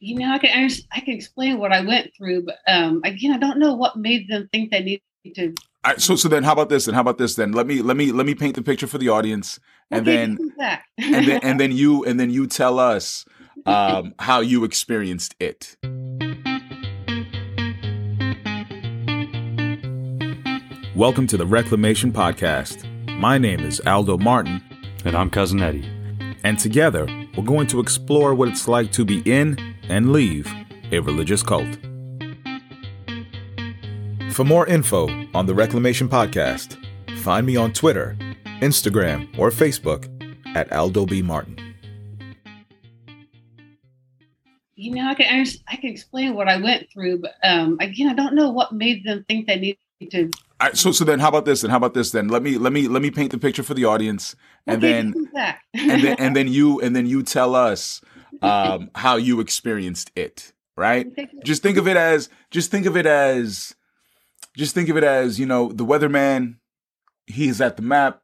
you know, I can I can explain what I went through, but um, again, I don't know what made them think they needed to. All right, so so then how about this? Then how about this? Then let me let me let me paint the picture for the audience, and Okay, then and then and then you and then you tell us um, how you experienced it. Welcome to the Reclamation Podcast. My name is Aldo Martin, And I'm Cousin Eddie. and together we're going to explore what it's like to be in and leave a religious cult. For more info on the Reclamation Podcast, find me on Twitter, Instagram, or Facebook at Aldo B. Martin. you know, I can I can explain what I went through, but um, again, I don't know what made them think they needed to. All right, so so then how about this? Then how about this? Then let me let me let me paint the picture for the audience, and Okay, then and then and then you and then you tell us um, how you experienced it. Right? Just think of it as just think of it as just think of it as you know the weatherman. He's at the map,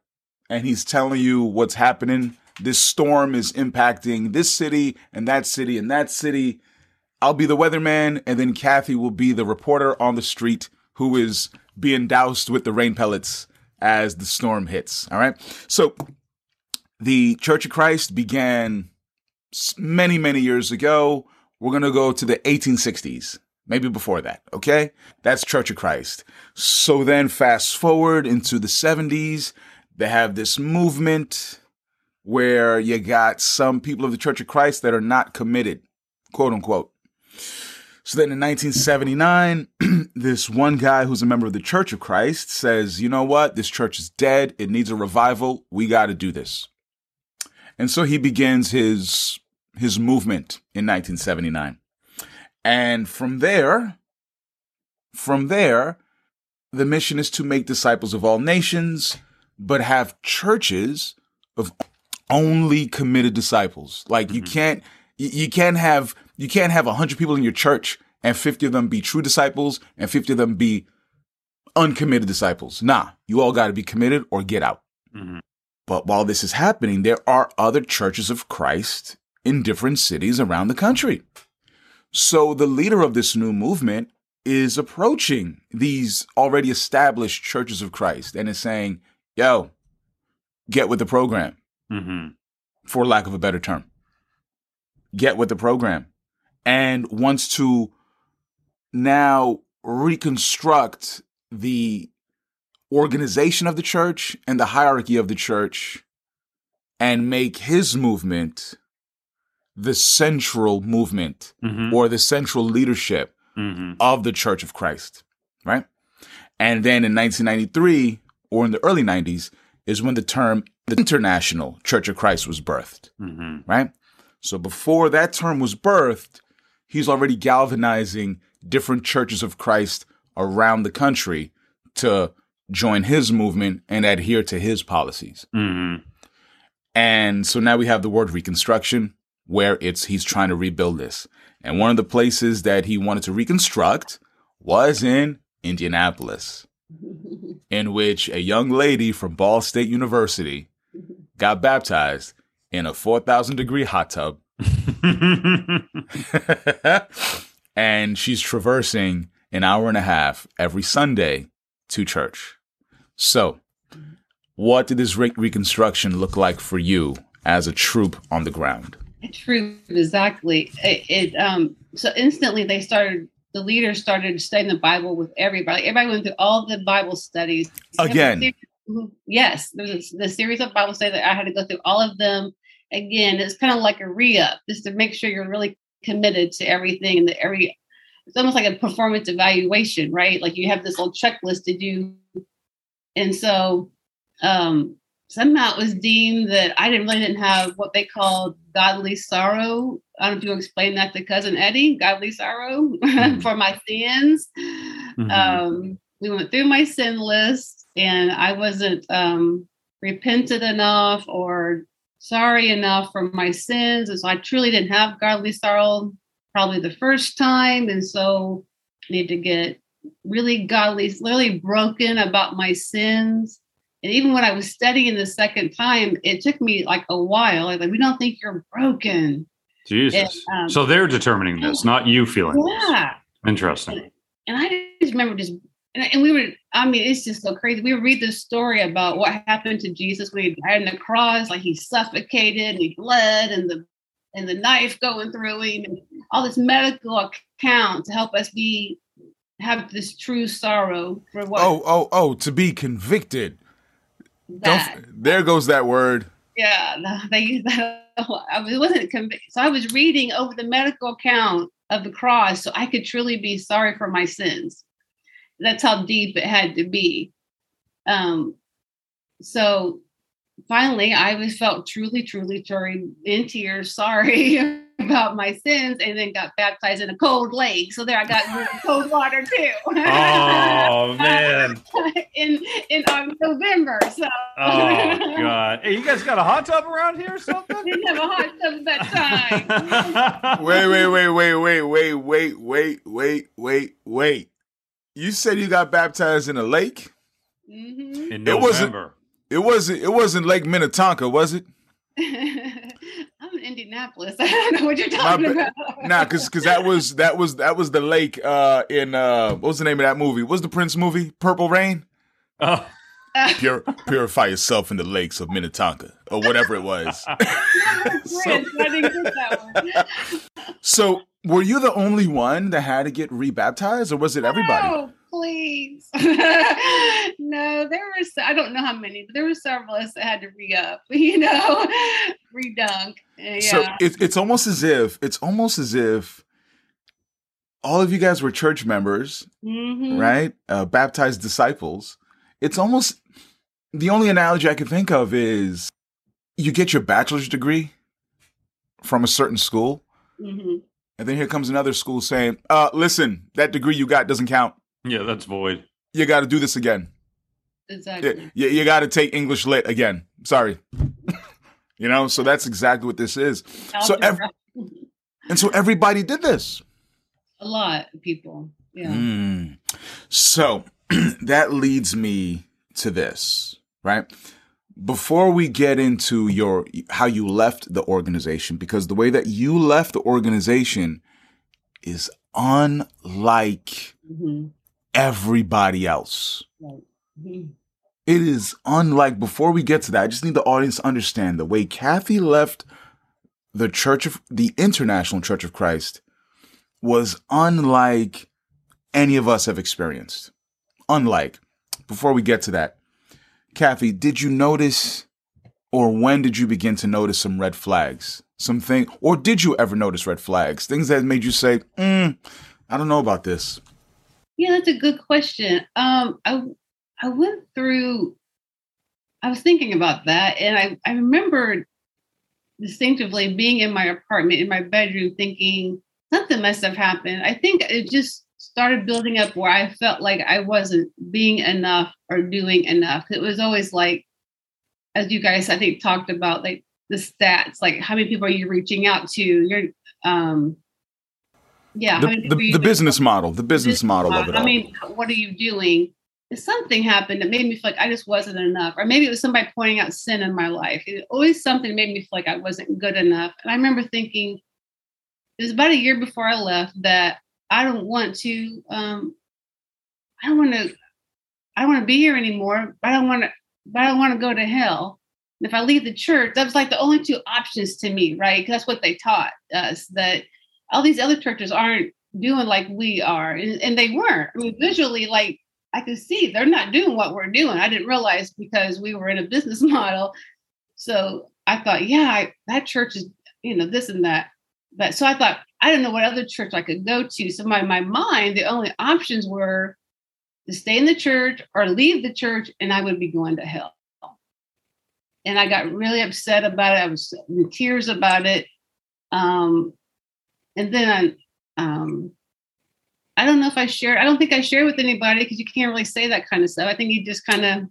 and he's telling you what's happening. This storm is impacting this city and that city and that city. I'll be the weatherman, and then Kathy will be the reporter on the street who is being doused with the rain pellets as the storm hits. All right. So the Church of Christ began many, many years ago. We're going to go to the 1860s, maybe before that. Okay. That's Church of Christ. So then fast forward into the 70s, they have this movement where you got some people of the Church of Christ that are not committed, quote unquote. So then in 1979, this one guy who's a member of the Church of Christ says, you know what? This church is dead. It needs a revival. We got to do this. And so he begins his, his movement in 1979. And from there, from there, the mission is to make disciples of all nations, but have churches of only committed disciples. Like you can't, you, can't have, you can't have a hundred people in your church and 50 of them be true disciples and 50 of them be uncommitted disciples. Nah, you all got to be committed or get out. Mhm. But while this is happening, there are other churches of Christ in different cities around the country. So the leader of this new movement is approaching these already established churches of Christ and is saying, yo, get with the program, Mm-hmm. for lack of a better term. Get with the program and wants to now reconstruct the organization of the church and the hierarchy of the church and make his movement the central movement Mm-hmm. or the central leadership mm-hmm. of the Church of Christ, right? And then in 1993 or in the early 90s is when the term the International Church of Christ was birthed, Mm-hmm. right? So before that term was birthed, he's already galvanizing different churches of Christ around the country to join his movement and adhere to his policies. Mm-hmm. And so now we have the word reconstruction, where it's he's trying to rebuild this. And one of the places that he wanted to reconstruct was in Indianapolis, in which a young lady from Ball State University got baptized in a 4,000 degree hot tub. and she's traversing an hour and a half every Sunday to church. So, what did this re- reconstruction look like for you as a troop on the ground? True, exactly. It, it um so instantly they started the leaders started studying the Bible with everybody. Everybody went through all the Bible studies Again. Mhm. Yes, there was a, the series of Bible studies that I had to go through all of them again. It's kind of like a re-up, just to make sure you're really committed to everything and that every. It's almost like a performance evaluation, right? Like you have this little checklist to do, and so um somehow it was deemed that I didn't really didn't have what they called godly sorrow. I don't know if you explain that to cousin Eddie, godly sorrow Mhm. for my sins. Mhm. Um, we went through my sin list and I wasn't um, repentant enough or sorry enough for my sins. And so I truly didn't have godly sorrow probably the first time. And so I need to get really godly, literally broken about my sins. And even when I was studying the second time, it took me like a while. Like, we don't think you're broken. Jesus. And, um, so they're determining this, not you feeling this. Yeah. Interesting. And I just remember just, and, and we were, I mean, it's just so crazy. We read this story about what happened to Jesus when he died on the cross, like he suffocated and he bled and the and the knife going through him and all this medical account to help us be have this true sorrow for what Oh, oh, oh, to be convicted. That Don't, there goes that word. yeah the- they use that a lot. I wasn't convic- so I was reading over the medical account of the cross so I could truly be sorry for my sins. That's how deep it had to be. Um, so finally, I was felt truly, truly, truly in tears, sorry about my sins, and then got baptized in a cold lake. So there, I got cold water too. Oh man. in in um, November. So Oh god. Hey, you guys got a hot tub around here or something? didn't have a hot tub at that time. Wait, wait, wait, wait, wait, wait, wait, wait, wait, wait, wait. You said you got baptized in a lake? hmm In It wasn't- It wasn't it wasn't Lake Minnetonka, was it? I'm in Indianapolis. I don't know what you're talking ba- about. Nah, cause cause that was that was that was the lake uh in uh what was the name of that movie? What was the Prince movie? Purple Rain? Oh, Pure, purify yourself in the lakes of Minnetonka or whatever it was. Prince, I didn't that one. so were you the only one that had to get rebaptized or was it everybody? No, please. no, there was I don't know how many, but there were several of us that had to re-up, you know, redunk. Yeah. So it, it's almost as if it's almost as if all of you guys were church members, Mhm. right? Uh, baptized disciples. It's almost the only analogy I can think of is you get your bachelor's degree from a certain school, Mhm. and then here comes another school saying, uh, "Listen, that degree you got doesn't count. Yeah, that's void. You got to do this again. Exactly. You, you got to take English lit again. Sorry." you know, so that's exactly what this is. So ev- And so everybody did this. a lot of people. Yeah. Mm. So that leads me to this, right? Before we get into your how you left the organization, because the way that you left the organization is unlike hmm everybody else. Mhm. It is unlike, before we get to that, I just need the audience to understand the way Kathy left the Church of, the International Church of Christ was unlike any of us have experienced. Unlike. Before we get to that, Kathy, did you notice or when did you begin to notice some red flags? Something, or did you ever notice red flags? Things that made you say, mm, I don't know about this. Yeah, that's a good question. Um, I I went through. I was thinking about that, and I I remembered distinctively being in my apartment in my bedroom, thinking something must have happened. I think it just started building up where I felt like I wasn't being enough or doing enough. It was always like, as you guys I think talked about, like the stats, like how many people are you reaching out to? You're um. Yeah, The, the, people are you the business model, the business model of it I all. mean, what are you doing? Something happened that made me feel like I just wasn't enough, or maybe it was somebody pointing out sin in my life. It always something made me feel like I wasn't good enough. And I remember thinking, it was about a year before I left that I don't want to. Um, I don't want to. I don't want to be here anymore. But I don't want to. But I don't want to go to hell. And if I leave the church, that was like the only two options to me, right? 'Cause that's what they taught us that all these other churches aren't doing like we are, and, and they weren't. I mean, visually, like I could see they're not doing what we're doing. I didn't realize because we were in a business model. So I thought, yeah, I, that church is, you know, this and that. But so I thought, I don't know what other church I could go to. So my my mind, the only options were to stay in the church or leave the church, and I would be going to hell. And I got really upset about it. I was in tears about it. Um, and then I, um, I don't know if I shared. I don't think I shared with anybody because you can't really say that kind of stuff. I think you just kind of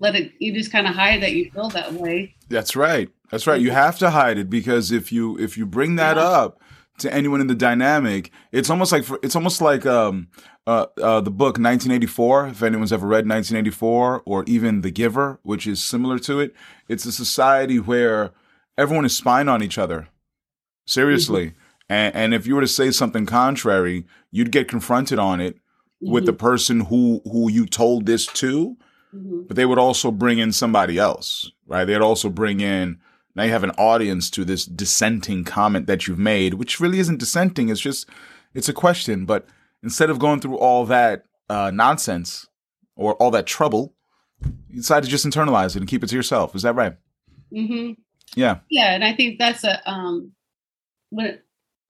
let it. You just kind of hide that you feel that way. That's right. That's right. You have to hide it because if you if you bring that Yeah. up to anyone in the dynamic, it's almost like for, it's almost like um uh, uh the book 1984. If anyone's ever read 1984 or even The Giver, which is similar to it, it's a society where everyone is spying on each other. Seriously. Mm-hmm. And, and if you were to say something contrary, you'd get confronted on it mm-hmm. with the mm-hmm. person who who you told this to. Mm-hmm. But they would also bring in somebody else, right? They'd also bring in now you have an audience to this dissenting comment that you've made, which really isn't dissenting. It's just it's a question. But instead of going through all that uh, nonsense or all that trouble, you decide to just internalize it and keep it to yourself. Is that right? Mm-hmm. Yeah. Yeah, and I think that's a um, when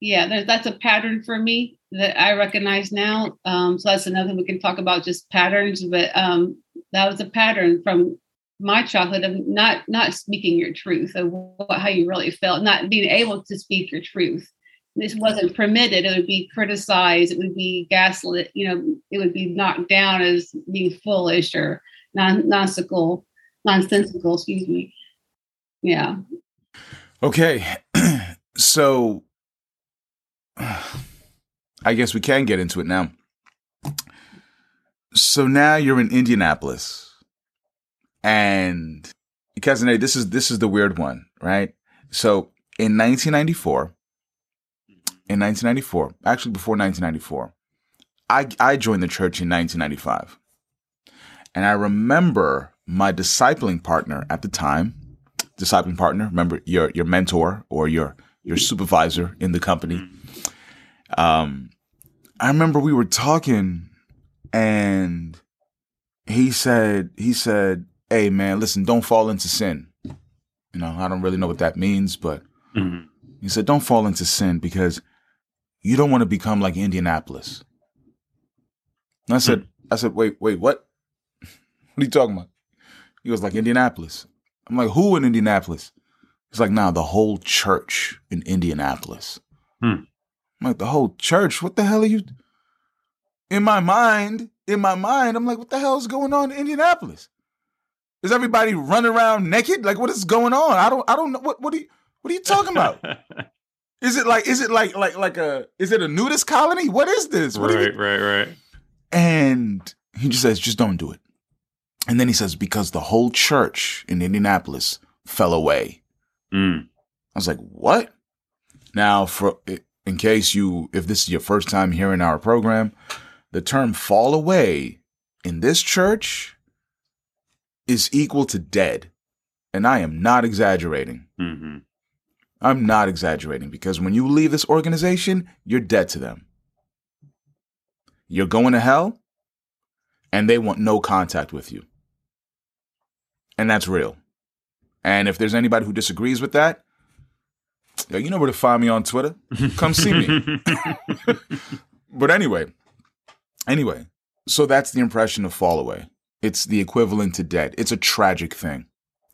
yeah, that's a pattern for me that I recognize now. Um, so that's another we can talk about just patterns, but um, that was a pattern from my childhood of not not speaking your truth of what, how you really felt, not being able to speak your truth. This wasn't permitted. It would be criticized. It would be gaslit. You know, it would be knocked down as being foolish or non nonsensical, nonsensical. Excuse me. Yeah. Okay, so I guess we can get into it now. So now you're in Indianapolis, and cousin A, this is this is the weird one, right? So in 1994, in 1994, actually before 1994, I I joined the church in 1995, and I remember my discipling partner at the time, discipling partner, remember your your mentor or your your supervisor in the company um, I remember we were talking and he said, he said, Hey man, listen, don't fall into sin. You know, I don't really know what that means, but mm-hmm. he said, don't fall into sin because you don't want to become like Indianapolis. And I said, mm-hmm. I said, wait, wait, what? What are you talking about? He was like, Indianapolis. I'm like, who in Indianapolis? He's like, nah, the whole church in Indianapolis. Hmm. I'm like, the whole church? What the hell are you? In my mind, in my mind, I'm like, what the hell is going on in Indianapolis? Is everybody running around naked? Like, what is going on? I don't, I don't know. What, what are you, what are you talking about? is it like, is it like, like, like a, is it a nudist colony? What is this? What right, right, right. And he just says, just don't do it. And then he says, because the whole church in Indianapolis fell away. Mm. I was like, what? Now, for in case you, if this is your first time hearing our program, the term fall away in this church is equal to dead. And I am not exaggerating. Mm-hmm. I'm not exaggerating because when you leave this organization, you're dead to them. You're going to hell and they want no contact with you. And that's real. And if there's anybody who disagrees with that, yeah, you know where to find me on Twitter. Come see me. but anyway, anyway, so that's the impression of fall away. It's the equivalent to dead. It's a tragic thing,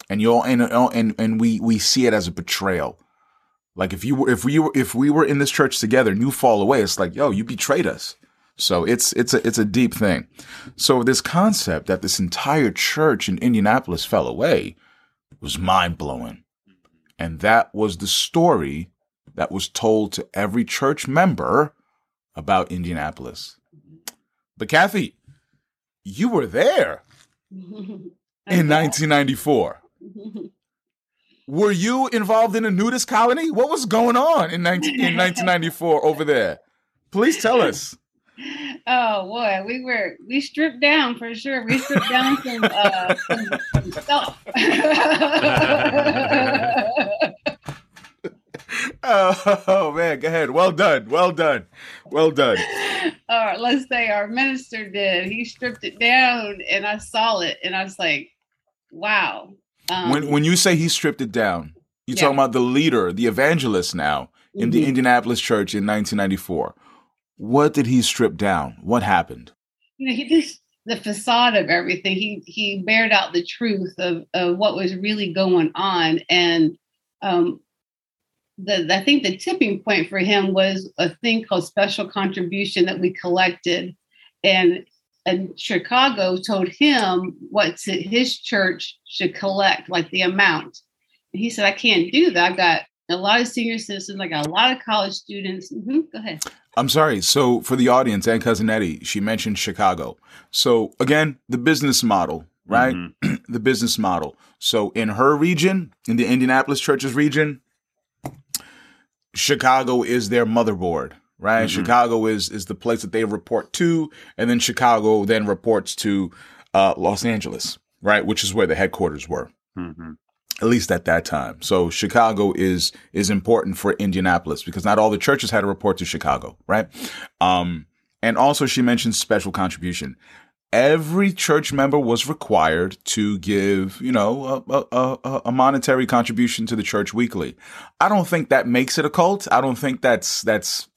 and you all and and and we we see it as a betrayal. Like if you were if we were if we were in this church together and you fall away, it's like yo, you betrayed us. So it's it's a it's a deep thing. So this concept that this entire church in Indianapolis fell away was mind blowing. And that was the story that was told to every church member about Indianapolis. But Kathy, you were there in 1994. Were you involved in a nudist colony? What was going on in, 19, in 1994 over there? Please tell us. Oh boy, we were we stripped down for sure. We stripped down some, uh, some stuff. oh, oh, man, go ahead. Well done, well done, well done. All right, let's say our minister did. He stripped it down, and I saw it, and I was like, "Wow." Um, when when you say he stripped it down, you yeah. talking about the leader, the evangelist now in mm-hmm. the Indianapolis church in 1994. What did he strip down? What happened? You know, he just the facade of everything. He he bared out the truth of, of what was really going on. And um the I think the tipping point for him was a thing called special contribution that we collected. And and Chicago told him what his church should collect, like the amount. And he said, I can't do that. I've got a lot of senior citizens, I got a lot of college students. Mm-hmm. Go ahead. I'm sorry. So for the audience and cousin Eddie, she mentioned Chicago. So again, the business model, right? Mm-hmm. the business model. So in her region, in the Indianapolis churches region, Chicago is their motherboard, right? Mhm. Chicago is is the place that they report to, and then Chicago then reports to uh, Los Angeles, right, which is where the headquarters were, Mhm. At least at that time. So Chicago is is important for Indianapolis because not all the churches had to report to Chicago, right? Um, and also she mentioned special contribution. Every church member was required to give, you know, a, a, a, a monetary contribution to the church weekly. I don't think that makes it a cult. I don't think that's that's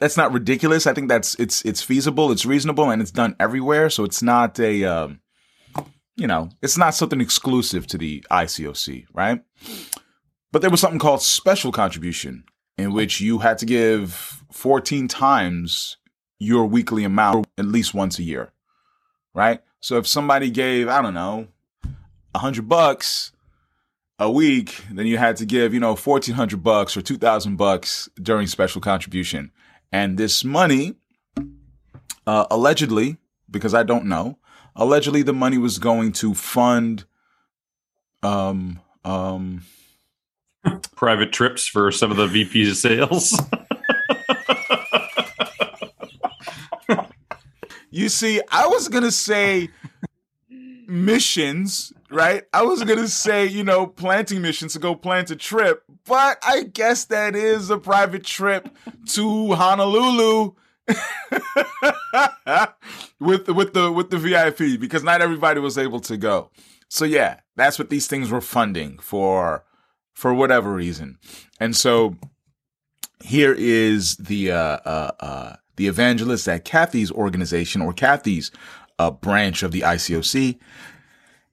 that's not ridiculous. I think that's it's it's feasible, it's reasonable, and it's done everywhere. So it's not a um, you know, it's not something exclusive to the ICOC, right? But there was something called special contribution, in which you had to give 14 times your weekly amount at least once a year, right? So if somebody gave, I don't know, hundred bucks a week, then you had to give, you know, 1400 bucks or 2000 bucks during special contribution. And this money, uh, allegedly, because I don't know, allegedly the money was going to fund, um, um, Private trips for some of the VPs of sales. You see, I was gonna say missions, right? I was gonna say, you know, planting missions to go plant a trip, but I guess that is a private trip to Honolulu with with the with the VIP because not everybody was able to go. So yeah, that's what these things were funding for for whatever reason. And so here is the uh, uh, uh, the evangelist at Kathy's organization or Kathy's uh, branch of the ICOC,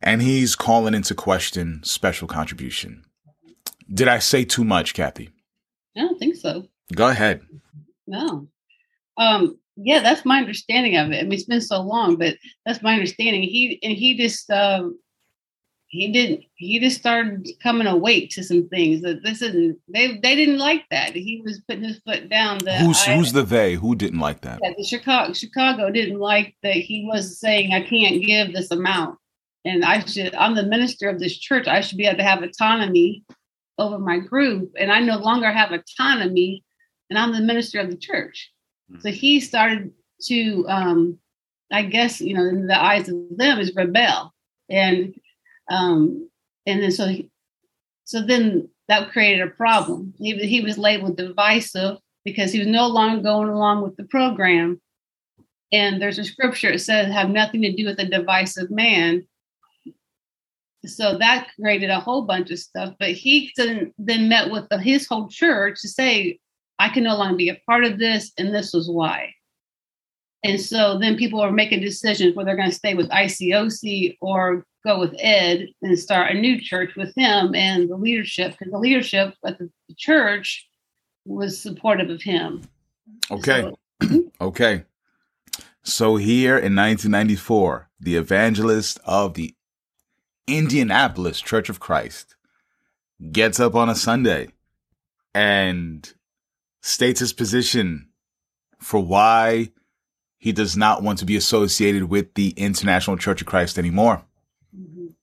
and he's calling into question special contribution. Did I say too much, Kathy? I don't think so. Go ahead. No. Um, yeah, that's my understanding of it. I mean, it's been so long, but that's my understanding. He and he just um he didn't he just started coming awake to some things that this isn't they they didn't like that. He was putting his foot down that Who's I- who's the they? Who didn't like that? the Chicago Chicago didn't like that he was saying I can't give this amount. And I should I'm the minister of this church. I should be able to have autonomy over my group. And I no longer have autonomy and I'm the minister of the church. So he started to um I guess, you know, in the eyes of them is rebel. And um and then so he, so then that created a problem. He, he was labeled divisive because he was no longer going along with the program. And there's a scripture that says have nothing to do with a divisive man. So that created a whole bunch of stuff. But he then, then met with the, his whole church to say, I can no longer be a part of this, and this was why. And so then people are making decisions whether they're going to stay with ICOC or go with Ed and start a new church with him and the leadership, because the leadership at the church was supportive of him. Okay. So- Okay. So here in 1994, the evangelist of the Indianapolis Church of Christ gets up on a Sunday and states his position for why he does not want to be associated with the International Church of Christ anymore. Mhm.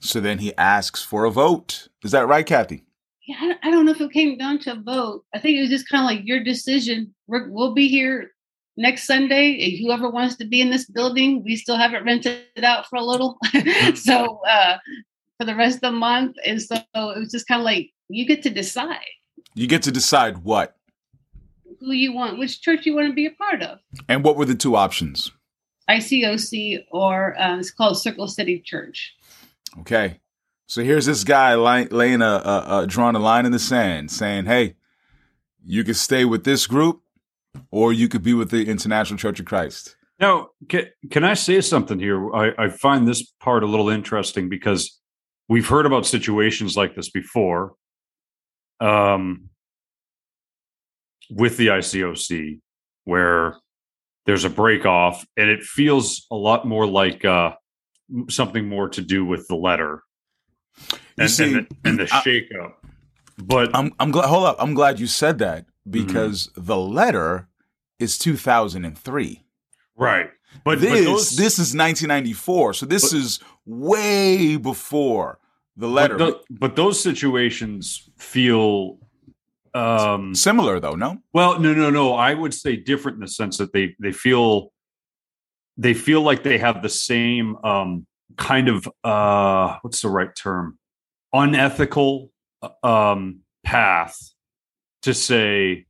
So then he asks for a vote. Is that right, Kathy? Yeah, I don't- know if it came down to a vote. I think it was just kind of like your decision. We're, we'll be here next Sunday. Whoever wants to be in this building, we still haven't rented it out for a little. so uh, for the rest of the month, and so it was just kind of like you get to decide You get to decide what. Who you want, which church you want to be a part of. And what were the two options? ICOC or uh, it's called Circle City Church. Okay. So here's this guy lay, laying a, a, a drawing a line in the sand, saying, "Hey, you can stay with this group, or you could be with the International Church of Christ." Now, can, can I say something here? I, I find this part a little interesting because we've heard about situations like this before um, with the ICOC where there's a break off and it feels a lot more like uh, something more to do with the letter and, see, and the, and the I- shakeup. But I'm I'm glad. Hold up, I'm glad you said that because the letter is 2003. right, but, this but those, this is 1994, so this But- is way before the but letter. but those situations feel um Similar though, no? well no no no. I would say different in the sense that they they feel they feel like they have the same um kind of uh what's the right term? Unethical um path to say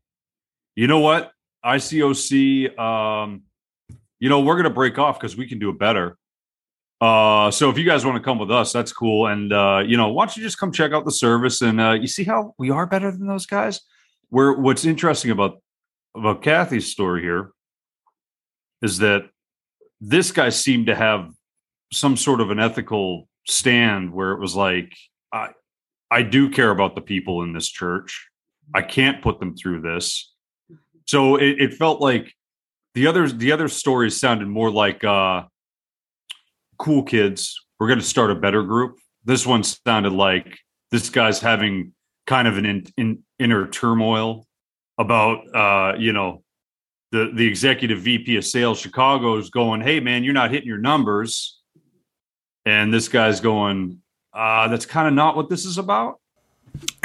you know what? Icoc um you know we're going to break off because we can do it better uh so if you guys want to come with us that's cool. And uh you know why don't you just come check out the service and uh you see how we are better than those guys? Where what's interesting about about kathy's story here is that this guy seemed to have some sort of an ethical stand where it was like i i do care about the people in this church. I can't put them through this. So it, it felt like the others the other stories sounded more like uh cool kids we're going to start a better group. This one sounded like this guy's having kind of an in, in, inner turmoil about uh you know the the executive vp of sales chicago is going hey man you're not hitting your numbers. And this guy's going uh that's kind of not what this is about.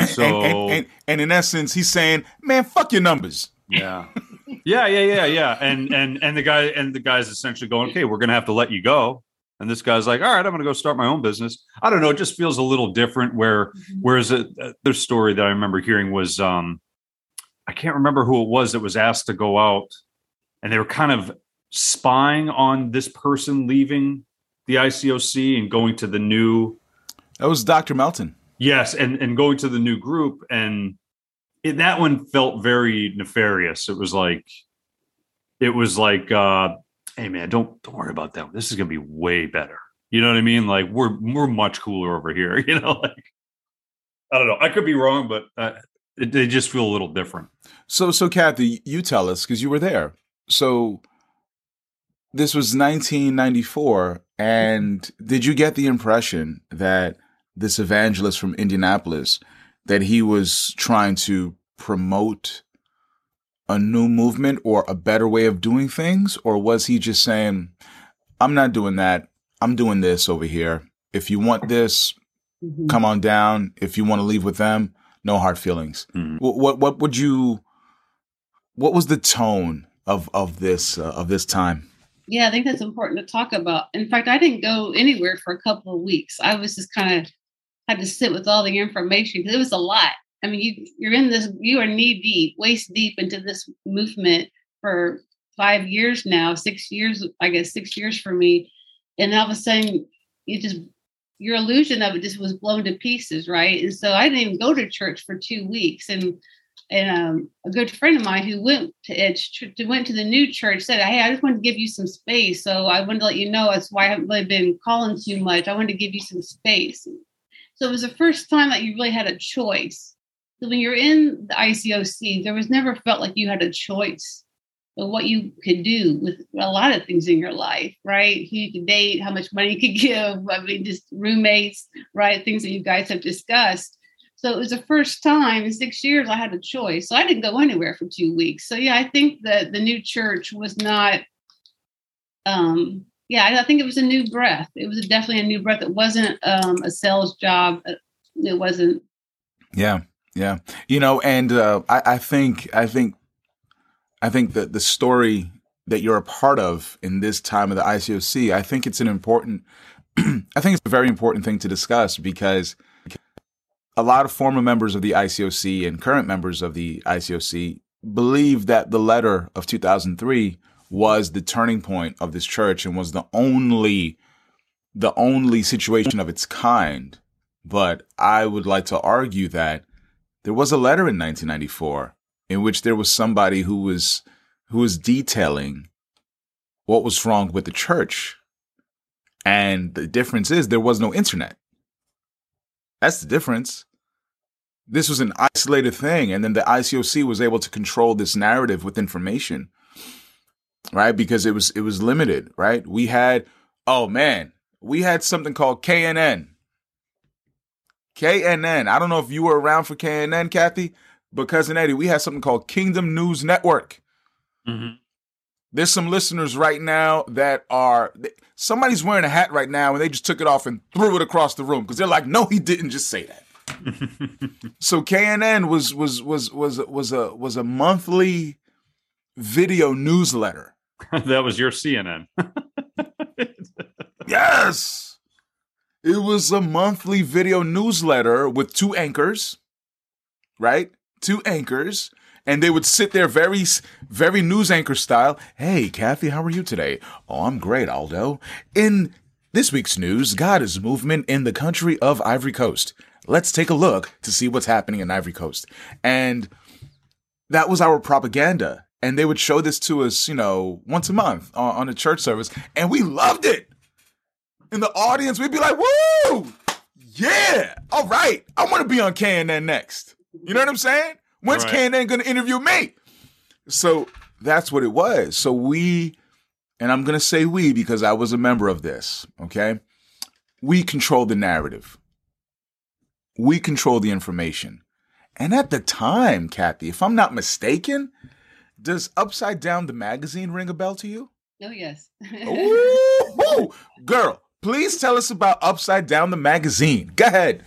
So and, and, and, and in essence, he's saying, "Man, fuck your numbers." yeah. Yeah yeah yeah yeah. And and and the guy and the guy's essentially going okay we're gonna have to let you go and this guy's like all right i'm gonna go start my own business i don't know it just feels a little different where whereas a, their story that i remember hearing was um i can't remember who it was that was asked to go out and they were kind of spying on this person leaving the icoc and going to the new That was Dr. Melton. Yes, and and going to the new group, and it, that one felt very nefarious. It was like, it was like, uh, hey man, don't don't worry about that. This is gonna be way better. You know what I mean? Like we're we're much cooler over here. You know, like I don't know. I could be wrong, but uh, they just feel a little different. So, so Kathy, you tell us because you were there. So, this was 1994, and did you get the impression that this evangelist from Indianapolis that he was trying to promote a new movement or a better way of doing things, or was he just saying, "I'm not doing that. I'm doing this over here. If you want this, Mhm. come on down. If you want to leave with them, no hard feelings." Mhm. What, what what would you? What was the tone of of this uh, of this time? Yeah, I think that's important to talk about. In fact, I didn't go anywhere for a couple of weeks. I was just kind of had to sit with all the information because it was a lot. I mean, you you're in this, you are knee deep, waist deep into this movement for five years now, six years, I guess six years for me, and all of a sudden, you just your illusion of it just was blown to pieces, right? And so I didn't even go to church for two weeks, and and um, a good friend of mine who went to went to the new church said, "Hey, I just wanted to give you some space, so I wanted to let you know that's why I haven't really been calling too much. I wanted to give you some space." So it was the first time that you really had a choice. So when you're in the ICOC, there was never felt like you had a choice of what you could do with a lot of things in your life, right? Who you could date, how much money you could give. I mean, just roommates, right? Things that you guys have discussed. So it was the first time in six years I had a choice. So I didn't go anywhere for two weeks. So yeah, I think that the new church was not. Um, yeah, I, think it was a new breath. It was definitely a new breath. It wasn't um, a sales job. It wasn't. Yeah, yeah. You know, and uh, I, I think I think I think that the story that you're a part of in this time of the ICOC, I think it's an important. I think it's a very important thing to discuss because a lot of former members of the ICOC and current members of the ICOC believe that the letter of 2003 was the turning point of this church and was the only the only situation of its kind. But I would like to argue that there was a letter in 1994 in which there was somebody who was who was detailing what was wrong with the church. And the difference is there was no internet. That's the difference. This was an isolated thing. And then the ICOC was able to control this narrative with information. Right? Because it was it was limited, right? We had, oh man, we had something called KNN. KNN. I don't know if you were around for KNN, Kathy, but cousin Eddie, we had something called Kingdom News Network. Mm-hmm. There's some listeners right now that are somebody's wearing a hat right now and they just took it off and threw it across the room because they're like, no, he didn't just say that. so KNN was was was was was a was a monthly video newsletter. that was your CNN. yes. It was a monthly video newsletter with two anchors, right? Two anchors and they would sit there very, very news anchor style. Hey, Kathy, how are you today? Oh, I'm great, Aldo. In this week's news, God is movement in the country of Ivory Coast. Let's take a look to see what's happening in Ivory Coast. And that was our propaganda. And they would show this to us, you know, once a month on, on a church service. And we loved it. In the audience, we'd be like, woo! Yeah! All right. I want to be on KNN next. You know what I'm saying? When's right. KNN going to interview me? So that's what it was. So we, and I'm going to say we because I was a member of this, okay? We control the narrative. We control the information. And at the time, Kathy, if I'm not mistaken, does Upside Down the magazine ring a bell to you? Oh, yes. Ooh, girl, please tell us about Upside Down the magazine. Go ahead.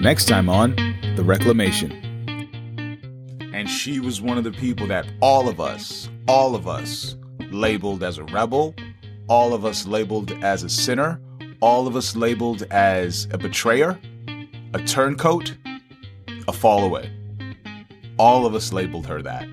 Next time on The Reclamation. And she was one of the people that all of us, all of us labeled as a rebel, all of us labeled as a sinner, all of us labeled as a betrayer, a turncoat, a fall away. All of us labeled her that.